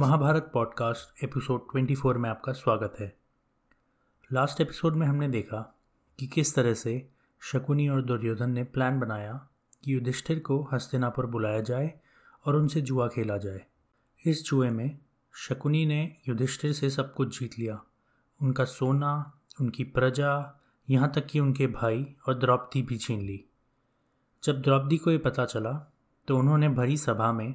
Mahabharat podcast episode 24 में आपका स्वागत है। लास्ट एपिसोड में हमने देखा कि किस तरह से शकुनी और दुर्योधन ने प्लान बनाया कि युधिष्ठिर को हस्तिनापुर बुलाया जाए और उनसे जुआ खेला जाए। इस जुए में शकुनी ने युधिष्ठिर से सब कुछ जीत लिया। उनका सोना, उनकी प्रजा, यहाँ तक कि उनके भाई और द्रौपदी भी छीन ली। जब द्रौपदी को ये पता चला तो उन्होंने भरी सभा में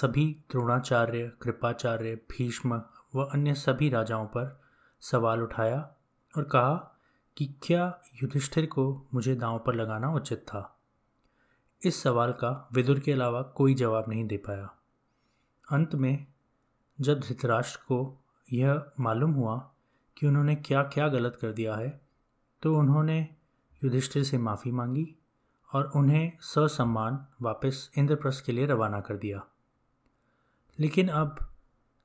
सभी द्रोणाचार्य, कृपाचार्य, भीष्म व अन्य सभी राजाओं पर सवाल उठाया और कहा कि क्या युधिष्ठिर को मुझे दांव पर लगाना उचित था? इस सवाल का विदुर के अलावा कोई जवाब नहीं दे पाया। अंत में जब धृतराष्ट्र को यह मालूम हुआ कि उन्होंने क्या क्या गलत कर दिया है तो उन्होंने युधिष्ठिर से माफ़ी मांगी और उन्हें ससम्मान वापस इंद्रप्रस्थ के लिए रवाना कर दिया। लेकिन अब,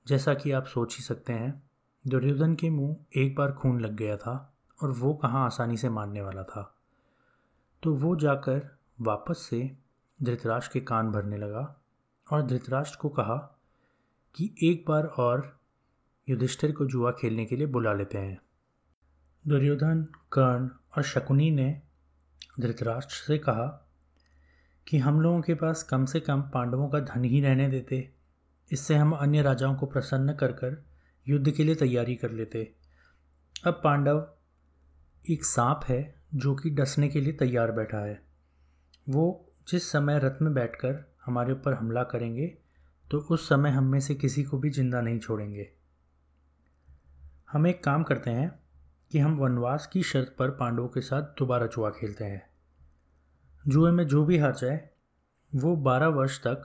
जैसा कि आप सोच ही सकते हैं, दुर्योधन के मुँह एक बार खून लग गया था और वो कहाँ आसानी से मानने वाला था। तो वो जाकर वापस से धृतराष्ट्र के कान भरने लगा और धृतराष्ट्र को कहा कि एक बार और युधिष्ठिर को जुआ खेलने के लिए बुला लेते हैं। दुर्योधन, कर्ण और शकुनी ने धृतराष्ट्र से कहा कि हम लोगों के पास कम से कम पांडवों का धन ही रहने देते। इससे हम अन्य राजाओं को प्रसन्न कर कर युद्ध के लिए तैयारी कर लेते। अब पांडव एक सांप है, जो कि डसने के लिए तैयार बैठा है। वो जिस समय रथ में बैठकर हमारे ऊपर हमला करेंगे तो उस समय हम में से किसी को भी ज़िंदा नहीं छोड़ेंगे। हम एक काम करते हैं कि हम वनवास की शर्त पर पांडवों के साथ दोबारा जुआ खेलते हैं। जुए में जो भी हार जाए, वो बारह वर्ष तक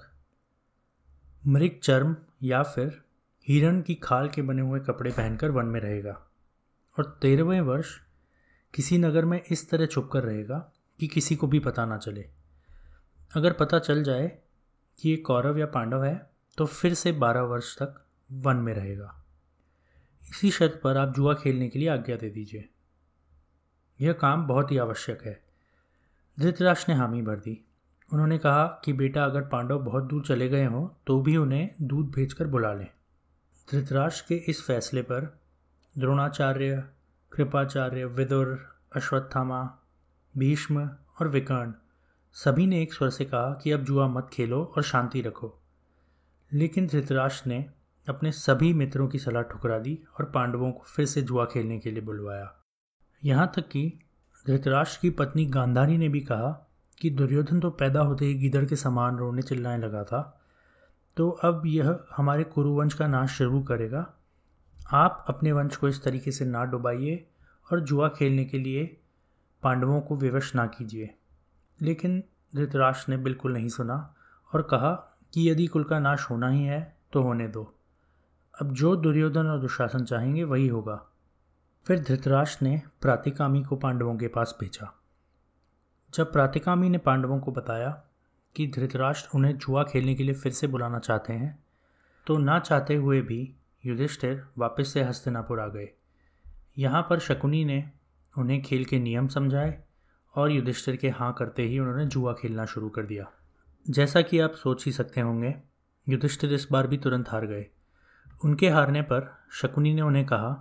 मृग चर्म या फिर हिरण की खाल के बने हुए कपड़े पहनकर वन में रहेगा। और तेरहवें वर्ष किसी नगर में इस तरह छुप कर रहेगा कि किसी को भी पता ना चले। अगर पता चल जाए कि ये कौरव या पांडव है तो फिर से बारह वर्ष तक वन में रहेगा। इसी शर्त पर आप जुआ खेलने के लिए आज्ञा दे दीजिए। यह काम बहुत ही आवश्यक है। धृतराष्ट्र ने हामी भर दी। उन्होंने कहा कि बेटा, अगर पांडव बहुत दूर चले गए हों तो भी उन्हें दूध भेजकर बुला लें। धृतराष्ट्र के इस फैसले पर द्रोणाचार्य, कृपाचार्य, विदुर, अश्वत्थामा, भीष्म और विकर्ण सभी ने एक स्वर से कहा कि अब जुआ मत खेलो और शांति रखो। लेकिन धृतराष्ट्र ने अपने सभी मित्रों की सलाह ठुकरा दी और पांडवों को फिर से जुआ खेलने के लिए बुलवाया। यहाँ तक कि धृतराष्ट्र की पत्नी गांधारी ने भी कहा कि दुर्योधन तो पैदा होते ही गिदड़ के समान रोने चिल्लाने लगा था। तो अब यह हमारे कुरुवंश का नाश शुरू करेगा। आप अपने वंश को इस तरीके से ना डुबाइए और जुआ खेलने के लिए पांडवों को विवश ना कीजिए। लेकिन धृतराष्ट्र ने बिल्कुल नहीं सुना और कहा कि यदि कुल का नाश होना ही है तो होने दो। अब जो दुर्योधन और दुशासन चाहेंगे, वही होगा। फिर धृतराष्ट्र ने प्रातिकामी को पांडवों के पास भेजा। जब प्रातिकामी ने पांडवों को बताया कि धृतराष्ट्र उन्हें जुआ खेलने के लिए फिर से बुलाना चाहते हैं तो ना चाहते हुए भी युधिष्ठिर वापस से हस्तिनापुर आ गए। यहाँ पर शकुनी ने उन्हें खेल के नियम समझाए और युधिष्ठिर के हाँ करते ही उन्होंने जुआ खेलना शुरू कर दिया। जैसा कि आप सोच ही सकते होंगे, युधिष्ठिर इस बार भी तुरंत हार गए। उनके हारने पर शकुनी ने उन्हें कहा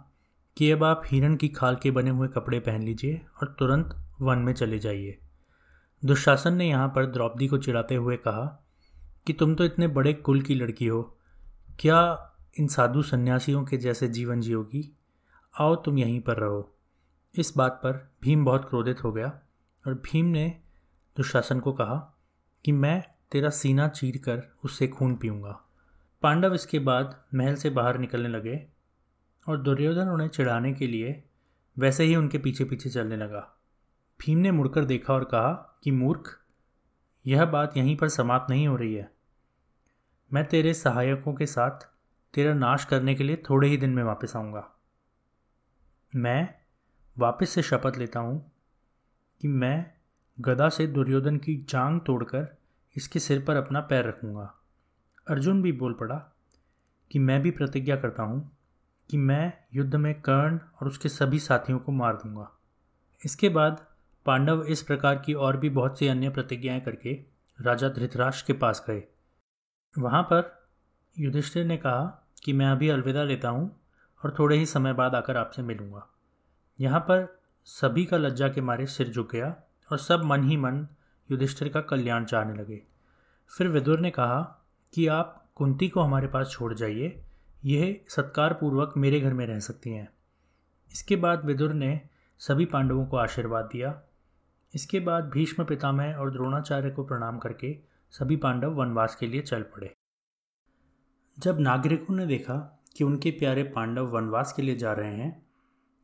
कि अब आप हिरण की खाल के बने हुए कपड़े पहन लीजिए और तुरंत वन में चले जाइए। दुशासन ने यहाँ पर द्रौपदी को चिढ़ाते हुए कहा कि तुम तो इतने बड़े कुल की लड़की हो। क्या इन साधु सन्यासियों के जैसे जीवन जियोगी? आओ तुम यहीं पर रहो। इस बात पर भीम बहुत क्रोधित हो गया और भीम ने दुशासन को कहा कि मैं तेरा सीना चीर कर उससे खून पीऊँगा। पांडव इसके बाद महल से बाहर निकलने लगे और दुर्योधन उन्हें चिढ़ाने के लिए वैसे ही उनके पीछे पीछे चलने लगा। भीम ने मुड़कर देखा और कहा कि मूर्ख, यह बात यहीं पर समाप्त नहीं हो रही है। मैं तेरे सहायकों के साथ तेरा नाश करने के लिए थोड़े ही दिन में वापस आऊँगा। मैं वापस से शपथ लेता हूँ कि मैं गदा से दुर्योधन की जांग तोड़कर इसके सिर पर अपना पैर रखूँगा। अर्जुन भी बोल पड़ा कि मैं भी प्रतिज्ञा करता हूँ कि मैं युद्ध में कर्ण और उसके सभी साथियों को मार दूँगा। इसके बाद पांडव इस प्रकार की और भी बहुत सी अन्य प्रतिज्ञाएँ करके राजा धृतराष्ट्र के पास गए। वहाँ पर युधिष्ठिर ने कहा कि मैं अभी अलविदा लेता हूँ और थोड़े ही समय बाद आकर आपसे मिलूँगा। यहाँ पर सभी का लज्जा के मारे सिर झुक गया और सब मन ही मन युधिष्ठिर का कल्याण चाहने लगे। फिर विदुर ने कहा कि आप कुंती को हमारे पास छोड़ जाइए, यह सत्कार पूर्वक मेरे घर में रह सकती हैं। इसके बाद विदुर ने सभी पांडवों को आशीर्वाद दिया इसके बाद भीष्म पितामह और द्रोणाचार्य को प्रणाम करके सभी पांडव वनवास के लिए चल पड़े। जब नागरिकों ने देखा कि उनके प्यारे पांडव वनवास के लिए जा रहे हैं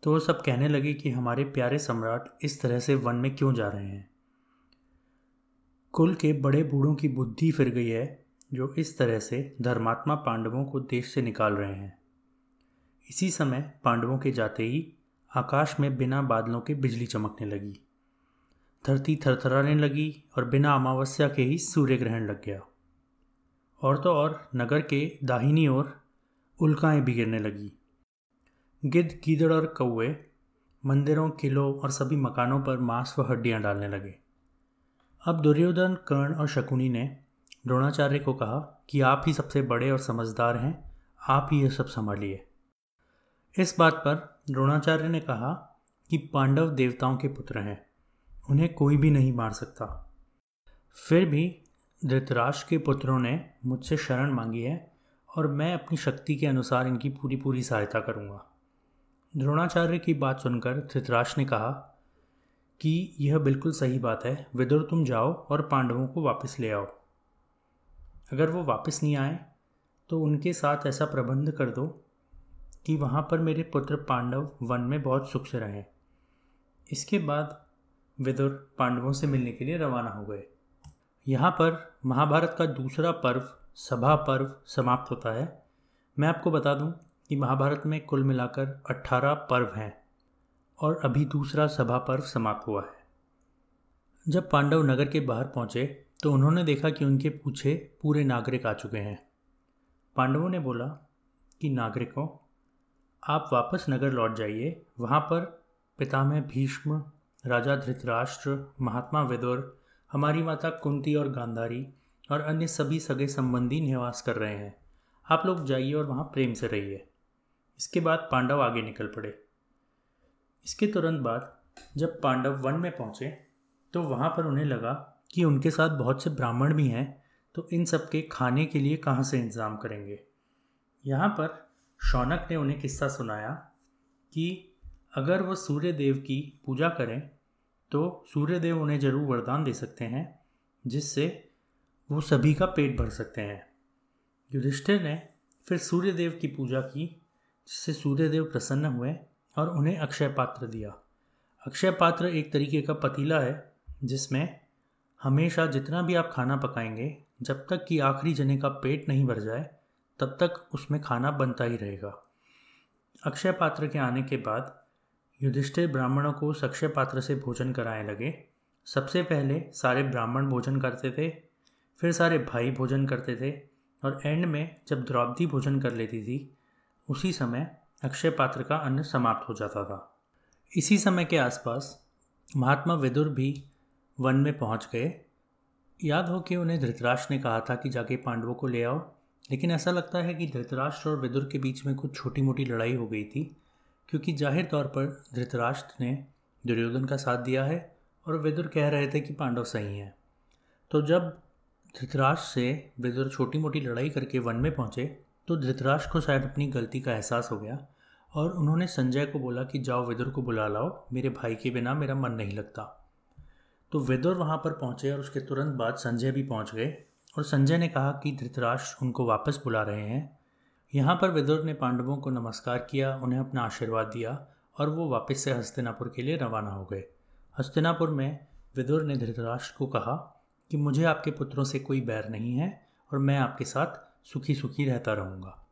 तो वो सब कहने लगे कि हमारे प्यारे सम्राट इस तरह से वन में क्यों जा रहे हैं? कुल के बड़े बूढ़ों की बुद्धि फिर गई है, जो इस तरह से धर्मात्मा पांडवों को देश से निकाल रहे हैं। इसी समय पांडवों के जाते ही आकाश में बिना बादलों के बिजली चमकने लगी। धरती थरथराने लगी और बिना अमावस्या के ही सूर्य ग्रहण लग गया। और तो और नगर के दाहिनी ओर उल्काएँ भी गिरने लगी। गिद्ध, गीदड़ और कौए मंदिरों, किलों और सभी मकानों पर मांस व हड्डियाँ डालने लगे। अब दुर्योधन, कर्ण और शकुनी ने द्रोणाचार्य को कहा कि आप ही सबसे बड़े और समझदार हैं, आप ही ये सब संभालिए इस बात पर द्रोणाचार्य ने कहा कि पांडव देवताओं के पुत्र हैं। उन्हें कोई भी नहीं मार सकता। फिर भी धृतराष्ट्र के पुत्रों ने मुझसे शरण मांगी है और मैं अपनी शक्ति के अनुसार इनकी पूरी पूरी सहायता करूँगा। द्रोणाचार्य की बात सुनकर धृतराष्ट्र ने कहा कि यह बिल्कुल सही बात है, विदुर तुम जाओ और पांडवों को वापस ले आओ। अगर वो वापस नहीं आए तो उनके साथ ऐसा प्रबंध कर दो कि वहाँ पर मेरे पुत्र पांडव वन में बहुत सुख से रहें। इसके बाद विदुर पांडवों से मिलने के लिए रवाना हो गए। यहाँ पर महाभारत का दूसरा पर्व, सभा पर्व समाप्त होता है। मैं आपको बता दूँ कि महाभारत में कुल मिलाकर 18 पर्व हैं और अभी दूसरा सभा पर्व समाप्त हुआ है। जब पांडव नगर के बाहर पहुँचे तो उन्होंने देखा कि उनके पूछे पूरे नागरिक आ चुके हैं। पांडवों ने बोला कि, नागरिकों, आप वापस नगर लौट जाइए। वहाँ पर पितामह भीष्म राजा धृतराष्ट्र, महात्मा विदुर, हमारी माता कुंती और गांधारी और अन्य सभी सगे संबंधी निवास कर रहे हैं। आप लोग जाइए और वहाँ प्रेम से रहिए। इसके बाद पांडव आगे निकल पड़े। इसके तुरंत बाद जब पांडव वन में पहुँचे तो वहाँ पर उन्हें लगा कि उनके साथ बहुत से ब्राह्मण भी हैं तो इन सब के खाने के लिए कहाँ से इंतज़ाम करेंगे? यहाँ पर शौनक ने उन्हें किस्सा सुनाया कि अगर वह सूर्य देव की पूजा करें तो सूर्य देव उन्हें ज़रूर वरदान दे सकते हैं, जिससे वो सभी का पेट भर सकते हैं। युधिष्ठिर ने फिर सूर्य देव की पूजा की, जिससे सूर्य देव प्रसन्न हुए और उन्हें अक्षय पात्र दिया। अक्षय पात्र एक तरीके का पतीला है, जिसमें हमेशा जितना भी आप खाना पकाएँगे, जब तक कि आखिरी जने का पेट नहीं भर जाए, तब तक उसमें खाना बनता ही रहेगा। अक्षय पात्र के आने के बाद युधिष्ठिर ब्राह्मणों को अक्षय पात्र से भोजन कराने लगे। सबसे पहले सारे ब्राह्मण भोजन करते थे, फिर सारे भाई भोजन करते थे और एंड में जब द्रौपदी भोजन कर लेती थी, उसी समय अक्षय पात्र का अन्न समाप्त हो जाता था। इसी समय के आसपास महात्मा विदुर भी वन में पहुँच गए। याद हो कि उन्हें धृतराष्ट्र ने कहा था कि जाके पांडवों को ले आओ, लेकिन ऐसा लगता है कि धृतराष्ट्र और विदुर के बीच में कुछ छोटी मोटी लड़ाई हो गई थी। क्योंकि ज़ाहिर तौर पर धृतराष्ट्र ने दुर्योधन का साथ दिया है और विदुर कह रहे थे कि पांडव सही हैं। तो जब धृतराष्ट्र से विदुर छोटी मोटी लड़ाई करके वन में पहुँचे तो धृतराष्ट्र को शायद अपनी गलती का एहसास हो गया और उन्होंने संजय को बोला कि जाओ विदुर को बुला लाओ, मेरे भाई के बिना मेरा मन नहीं लगता। तो विदुर वहाँ पर पहुँचे और उसके तुरंत बाद संजय भी पहुँच गए और संजय ने कहा कि धृतराष्ट्र उनको वापस बुला रहे हैं यहाँ पर विदुर ने पांडवों को नमस्कार किया, उन्हें अपना आशीर्वाद दिया और वो वापस से हस्तिनापुर के लिए रवाना हो गए। हस्तिनापुर में विदुर ने धृतराष्ट्र को कहा कि मुझे आपके पुत्रों से कोई बैर नहीं है और मैं आपके साथ सुखी सुखी रहता रहूँगा।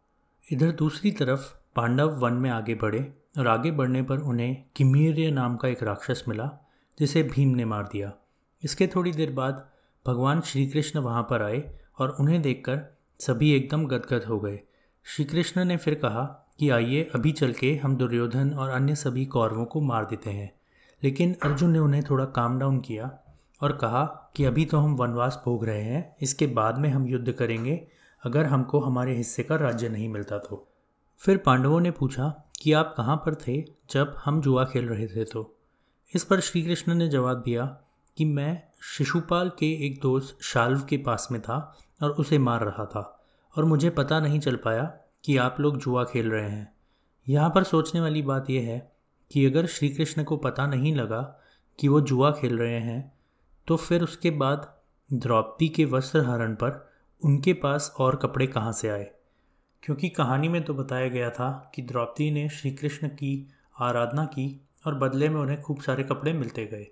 इधर दूसरी तरफ़ पांडव वन में आगे बढ़े और आगे बढ़ने पर उन्हें किमीर्य नाम का एक राक्षस मिला, जिसे भीम ने मार दिया। इसके थोड़ी देर बाद भगवान श्री कृष्ण वहाँ पर आए और उन्हें देखकर सभी एकदम गदगद हो गए। श्री कृष्ण ने फिर कहा कि आइए, अभी चल के हम दुर्योधन और अन्य सभी कौरवों को मार देते हैं। लेकिन अर्जुन ने उन्हें थोड़ा काम डाउन किया और कहा कि अभी तो हम वनवास भोग रहे हैं, इसके बाद में हम युद्ध करेंगे, अगर हमको हमारे हिस्से का राज्य नहीं मिलता तो। फिर पांडवों ने पूछा कि आप कहाँ पर थे जब हम जुआ खेल रहे थे तो। इस पर श्री कृष्ण ने जवाब दिया कि मैं शिशुपाल के एक दोस्त शाल्व के पास में था और उसे मार रहा था। और मुझे पता नहीं चल पाया कि आप लोग जुआ खेल रहे हैं। यहाँ पर सोचने वाली बात यह है कि अगर श्री कृष्ण को पता नहीं लगा कि वो जुआ खेल रहे हैं तो फिर उसके बाद द्रौपदी के वस्त्र हरण पर उनके पास और कपड़े कहाँ से आए? क्योंकि कहानी में तो बताया गया था कि द्रौपदी ने श्री कृष्ण की आराधना की और बदले में उन्हें खूब सारे कपड़े मिलते गए।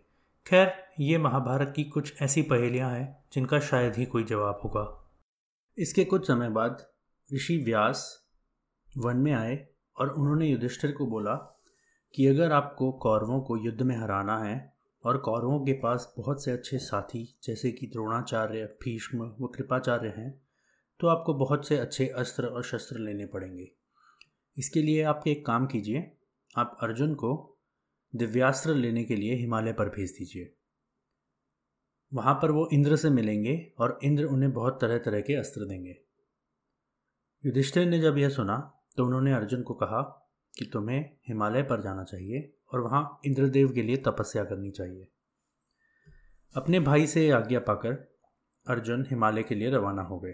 खैर, ये महाभारत की कुछ ऐसी पहेलियाँ हैं जिनका शायद ही कोई जवाब होगा। इसके कुछ समय बाद ऋषि व्यास वन में आए और उन्होंने युधिष्ठिर को बोला कि अगर आपको कौरवों को युद्ध में हराना है और कौरवों के पास बहुत से अच्छे साथी, जैसे कि द्रोणाचार्य, भीष्म व कृपाचार्य हैं तो आपको बहुत से अच्छे अस्त्र और शस्त्र लेने पड़ेंगे। इसके लिए आप एक काम कीजिए, आप अर्जुन को दिव्यास्त्र लेने के लिए हिमालय पर भेज दीजिए। वहाँ पर वो इंद्र से मिलेंगे और इंद्र उन्हें बहुत तरह तरह के अस्त्र देंगे। युधिष्ठिर ने जब यह सुना तो उन्होंने अर्जुन को कहा कि तुम्हें हिमालय पर जाना चाहिए और वहाँ इंद्रदेव के लिए तपस्या करनी चाहिए। अपने भाई से आज्ञा पाकर अर्जुन हिमालय के लिए रवाना हो गए।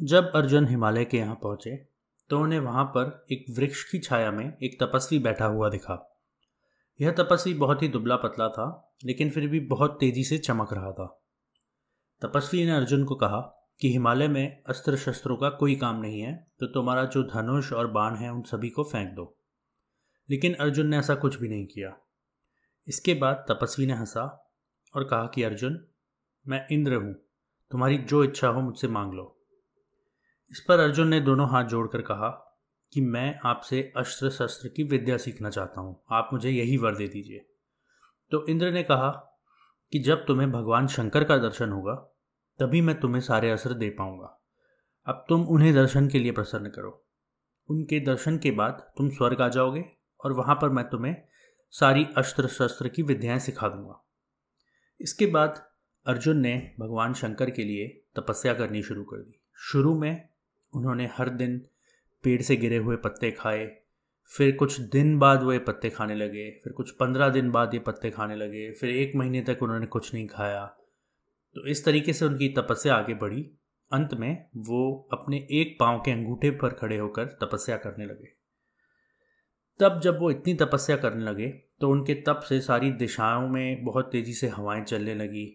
जब अर्जुन हिमालय के यहाँ पहुँचे तो उन्हें वहाँ पर एक वृक्ष की छाया में एक तपस्वी बैठा हुआ दिखा। यह तपस्वी बहुत ही दुबला पतला था लेकिन फिर भी बहुत तेज़ी से चमक रहा था। तपस्वी ने अर्जुन को कहा कि हिमालय में अस्त्र शस्त्रों का कोई काम नहीं है तो तुम्हारा जो धनुष और बाण है उन सभी को फेंक दो। लेकिन अर्जुन ने ऐसा कुछ भी नहीं किया। इसके बाद तपस्वी ने हंसा और कहा कि अर्जुन, मैं इंद्र हूँ, तुम्हारी जो इच्छा हो मुझसे मांग लो। इस पर अर्जुन ने दोनों हाथ जोड़कर कहा कि मैं आपसे अस्त्र शस्त्र की विद्या सीखना चाहता हूँ, आप मुझे यही वर दे दीजिए। तो इंद्र ने कहा कि जब तुम्हें भगवान शंकर का दर्शन होगा, तभी मैं तुम्हें सारे असर दे पाऊँगा। अब तुम उन्हें दर्शन के लिए प्रसन्न करो। उनके दर्शन के बाद तुम स्वर्ग आ जाओगे और वहाँ पर मैं तुम्हें सारी अस्त्र शस्त्र की विद्याएँ सिखा दूँगा। इसके बाद अर्जुन ने भगवान शंकर के लिए तपस्या करनी शुरू कर दी। शुरू में उन्होंने हर दिन पेड़ से गिरे हुए पत्ते खाए फिर कुछ दिन बाद वो ये पत्ते खाने लगे, फिर कुछ पंद्रह दिन बाद ये पत्ते खाने लगे, फिर एक महीने तक उन्होंने कुछ नहीं खाया। तो इस तरीके से उनकी तपस्या आगे बढ़ी। अंत में वो अपने एक पाँव के अंगूठे पर खड़े होकर तपस्या करने लगे। तब जब वो इतनी तपस्या करने लगे तो उनके तप से सारी दिशाओं में बहुत तेज़ी से हवाएँ चलने लगी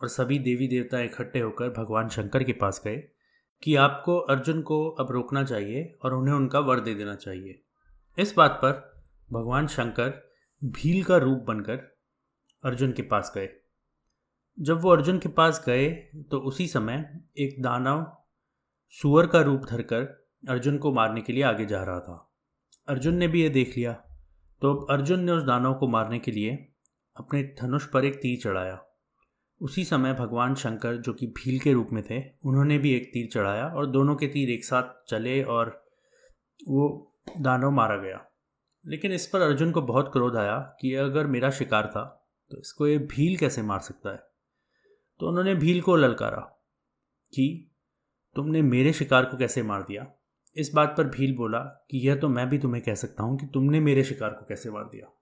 और सभी देवी देवता इकट्ठे होकर भगवान शंकर के पास गए कि आपको अर्जुन को अब रोकना चाहिए और उन्हें उनका वर दे देना चाहिए। इस बात पर भगवान शंकर भील का रूप बनकर अर्जुन के पास गए। जब वो अर्जुन के पास गए तो उसी समय एक दानव सुअर का रूप धरकर अर्जुन को मारने के लिए आगे जा रहा था। अर्जुन ने भी ये देख लिया। तो अर्जुन ने उस दानव को मारने के लिए अपने धनुष पर एक तीर चढ़ाया। उसी समय भगवान शंकर, जो कि भील के रूप में थे, उन्होंने भी एक तीर चढ़ाया और दोनों के तीर एक साथ चले और वो दानव मारा गया। लेकिन इस पर अर्जुन को बहुत क्रोध आया कि अगर मेरा शिकार था तो इसको ये भील कैसे मार सकता है? तो उन्होंने भील को ललकारा कि, तुमने मेरे शिकार को कैसे मार दिया? इस बात पर भील बोला कि, यह तो मैं भी तुम्हें कह सकता हूँ कि तुमने मेरे शिकार को कैसे मार दिया?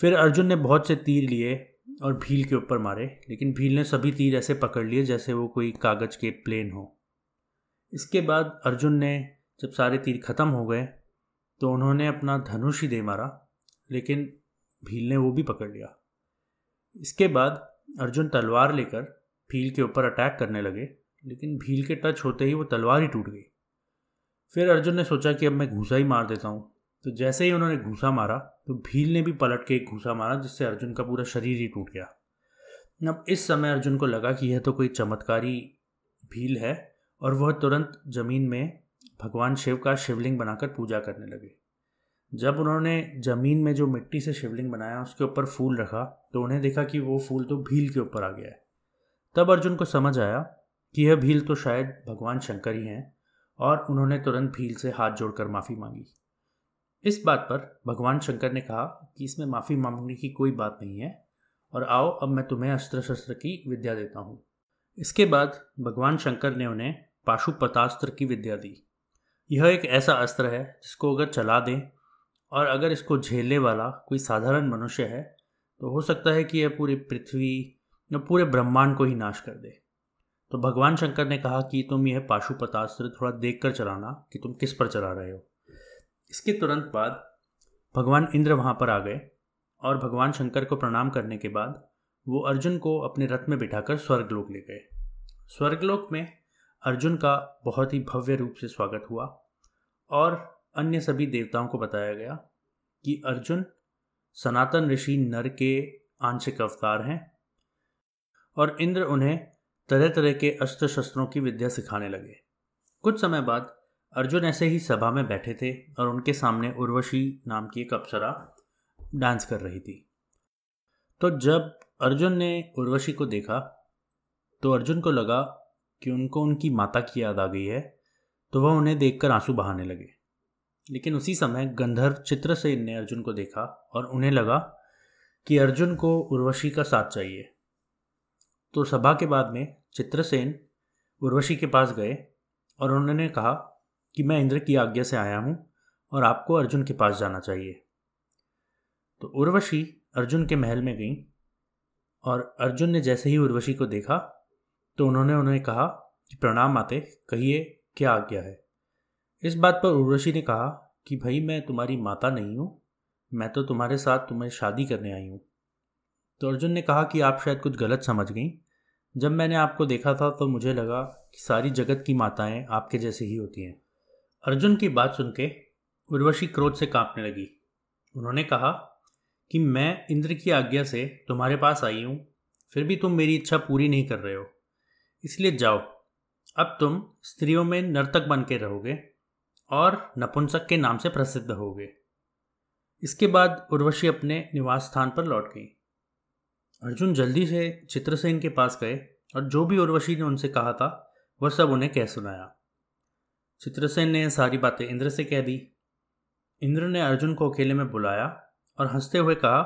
फिर अर्जुन ने बहुत से तीर लिए और भील के ऊपर मारे, लेकिन भील ने सभी तीर ऐसे पकड़ लिए जैसे वो कोई कागज़ के प्लेन हो। इसके बाद अर्जुन ने, जब सारे तीर ख़त्म हो गए तो उन्होंने अपना धनुष ही दे मारा, लेकिन भील ने वो भी पकड़ लिया। इसके बाद अर्जुन तलवार लेकर भील के ऊपर अटैक करने लगे, लेकिन भील के टच होते ही वो तलवार ही टूट गई। फिर अर्जुन ने सोचा कि अब मैं घूसा ही मार देता हूँ। तो जैसे ही उन्होंने घूसा मारा तो भील ने भी पलट के एक घूसा मारा, जिससे अर्जुन का पूरा शरीर ही टूट गया। अब इस समय अर्जुन को लगा कि यह तो कोई चमत्कारी भील है, और वह तुरंत ज़मीन में भगवान शिव का शिवलिंग बनाकर पूजा करने लगे। जब उन्होंने ज़मीन में जो मिट्टी से शिवलिंग बनाया, उसके ऊपर फूल रखा तो उन्हें देखा कि वो फूल तो भील के ऊपर आ गया है। तब अर्जुन को समझ आया कि यह भील तो शायद भगवान शंकर ही हैं, और उन्होंने तुरंत भील से हाथ जोड़कर माफ़ी मांगी। इस बात पर भगवान शंकर ने कहा कि इसमें माफ़ी मांगने की कोई बात नहीं है, और आओ, अब मैं तुम्हें अस्त्र शस्त्र की विद्या देता हूँ। इसके बाद भगवान शंकर ने उन्हें पाशुपतास्त्र की विद्या दी। यह एक ऐसा अस्त्र है जिसको अगर चला दें और अगर इसको झेलने वाला कोई साधारण मनुष्य है तो हो सकता है कि यह पूरी पृथ्वी या पूरे ब्रह्मांड को ही नाश कर दे। तो भगवान शंकर ने कहा कि तुम यह पाशुपतास्त्र थोड़ा देख कर चलाना कि तुम किस पर चला रहे हो। इसके तुरंत बाद भगवान इंद्र वहाँ पर आ गए और भगवान शंकर को प्रणाम करने के बाद वो अर्जुन को अपने रथ में बिठाकर स्वर्गलोक ले गए। स्वर्गलोक में अर्जुन का बहुत ही भव्य रूप से स्वागत हुआ और अन्य सभी देवताओं को बताया गया कि अर्जुन सनातन ऋषि नर के आंशिक अवतार हैं और इंद्र उन्हें तरह तरह के अस्त्र शस्त्रों की विद्या सिखाने लगे। कुछ समय बाद अर्जुन ऐसे ही सभा में बैठे थे और उनके सामने उर्वशी नाम की एक अप्सरा डांस कर रही थी। तो जब अर्जुन ने उर्वशी को देखा तो अर्जुन को लगा कि उनको उनकी माता की याद आ गई है तो वह उन्हें देखकर आँसू बहाने लगे। लेकिन उसी समय गंधर्व चित्रसेन ने अर्जुन को देखा और उन्हें लगा कि अर्जुन को उर्वशी का साथ चाहिए। तो सभा के बाद में चित्रसेन उर्वशी के पास गए और उन्होंने कहा कि मैं इंद्र की आज्ञा से आया हूँ और आपको अर्जुन के पास जाना चाहिए। तो उर्वशी अर्जुन के महल में गई और अर्जुन ने जैसे ही उर्वशी को देखा तो उन्होंने उन्हें कहा कि प्रणाम आते कहिए क्या आज्ञा है। इस बात पर उर्वशी ने कहा कि भाई मैं तुम्हारी माता नहीं हूँ, मैं तो तुम्हारे साथ तुम्हें शादी करने आई हूँ। तो अर्जुन ने कहा कि आप शायद कुछ गलत समझ गई। जब मैंने आपको देखा था तो मुझे लगा कि सारी जगत की माताएँ आपके जैसे ही होती हैं। अर्जुन की बात सुन के उर्वशी क्रोध से कांपने लगी। उन्होंने कहा कि मैं इंद्र की आज्ञा से तुम्हारे पास आई हूँ, फिर भी तुम मेरी इच्छा पूरी नहीं कर रहे हो। इसलिए जाओ। अब तुम स्त्रियों में नर्तक बन के रहोगे और नपुंसक के नाम से प्रसिद्ध हो गए इसके बाद उर्वशी अपने निवास स्थान पर लौट गई। अर्जुन जल्दी से चित्रसेन के पास गए और जो भी उर्वशी ने उनसे कहा था, वह सब उन्हें कह सुनाया। चित्रसेन ने सारी बातें इंद्र से कह दी। इंद्र ने अर्जुन को अकेले में बुलाया और हँसते हुए कहा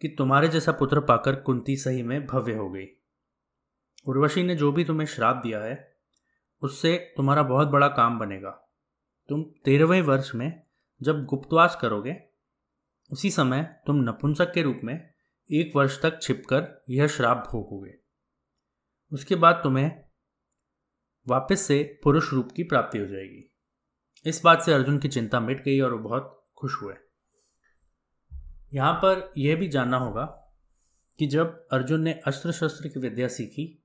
कि तुम्हारे जैसा पुत्र पाकर कुंती सही में भव्य हो गई। उर्वशी ने जो भी तुम्हें श्राप दिया है, उससे तुम्हारा बहुत बड़ा काम बनेगा। तुम तेरहवें वर्ष में जब गुप्तवास करोगे, उसी समय तुम नपुंसक के रूप में एक वर्ष तक छिपकर यह श्राप भोगोगे। उसके बाद तुम्हें वापस से पुरुष रूप की प्राप्ति हो जाएगी। इस बात से अर्जुन की चिंता मिट गई और वो बहुत खुश हुए। यहाँ पर यह भी जानना होगा कि जब अर्जुन ने अस्त्र शस्त्र की विद्या सीखी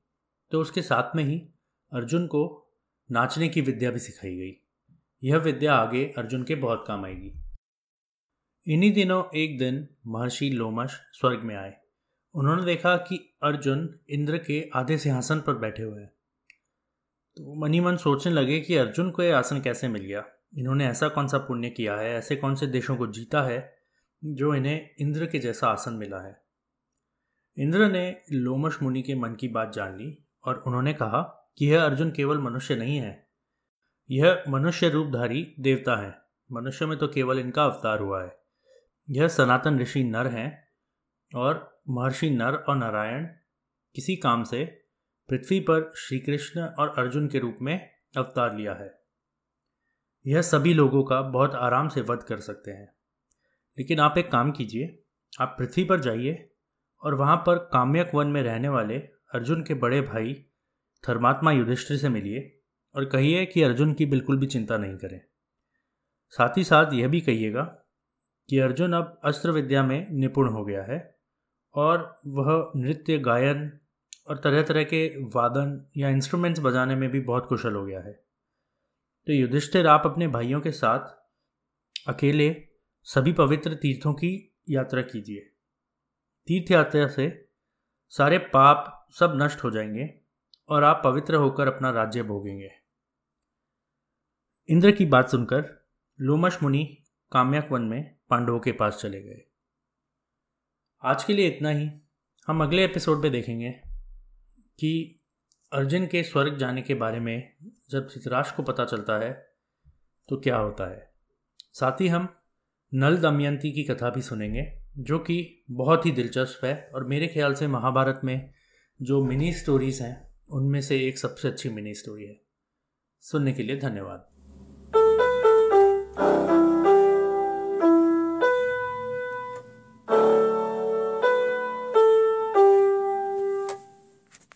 तो उसके साथ में ही अर्जुन को नाचने की विद्या भी सिखाई गई। यह विद्या आगे अर्जुन के बहुत काम आएगी। इन्हीं दिनों एक दिन महर्षि लोमश स्वर्ग में आए। उन्होंने देखा कि अर्जुन इंद्र के आधे सिंहासन पर बैठे हुए हैं। तो मनी मन सोचने लगे कि अर्जुन को यह आसन कैसे मिल गया? इन्होंने ऐसा कौन सा पुण्य किया है? ऐसे कौन से देशों को जीता है जो इन्हें इंद्र के जैसा आसन मिला है? इंद्र ने लोमश मुनि के मन की बात जान ली। और उन्होंने कहा कि यह अर्जुन केवल मनुष्य नहीं है। यह मनुष्य रूपधारी देवता है। मनुष्य में तो केवल इनका अवतार हुआ है। यह सनातन ऋषि नर हैं और महर्षि नर और नारायण किसी काम से पृथ्वी पर श्री कृष्ण और अर्जुन के रूप में अवतार लिया है। यह सभी लोगों का बहुत आराम से वध कर सकते हैं। लेकिन आप एक काम कीजिए, आप पृथ्वी पर जाइए और वहाँ पर काम्यक वन में रहने वाले अर्जुन के बड़े भाई धर्मात्मा युधिष्ठिर से मिलिए और कहिए कि अर्जुन की बिल्कुल भी चिंता नहीं करें। साथ ही साथ यह भी कहिएगा कि अर्जुन अब अस्त्र विद्या में निपुण हो गया है और वह नृत्य, गायन और तरह तरह के वादन या इंस्ट्रूमेंट्स बजाने में भी बहुत कुशल हो गया है। तो युधिष्ठिर, आप अपने भाइयों के साथ अकेले सभी पवित्र तीर्थों की यात्रा कीजिए। तीर्थ यात्रा से सारे पाप सब नष्ट हो जाएँगे और आप पवित्र होकर अपना राज्य भोगेंगे। इंद्र की बात सुनकर लोमश मुनि काम्यक वन में पांडवों के पास चले गए। आज के लिए इतना ही। हम अगले एपिसोड में देखेंगे कि अर्जुन के स्वर्ग जाने के बारे में जब चित्राश को पता चलता है तो क्या होता है। साथ ही हम नल दमयंती की कथा भी सुनेंगे, जो कि बहुत ही दिलचस्प है और मेरे ख्याल से महाभारत में जो मिनी स्टोरीज़ हैं, उनमें से एक सबसे अच्छी मिनी स्टोरी है। सुनने के लिए धन्यवाद।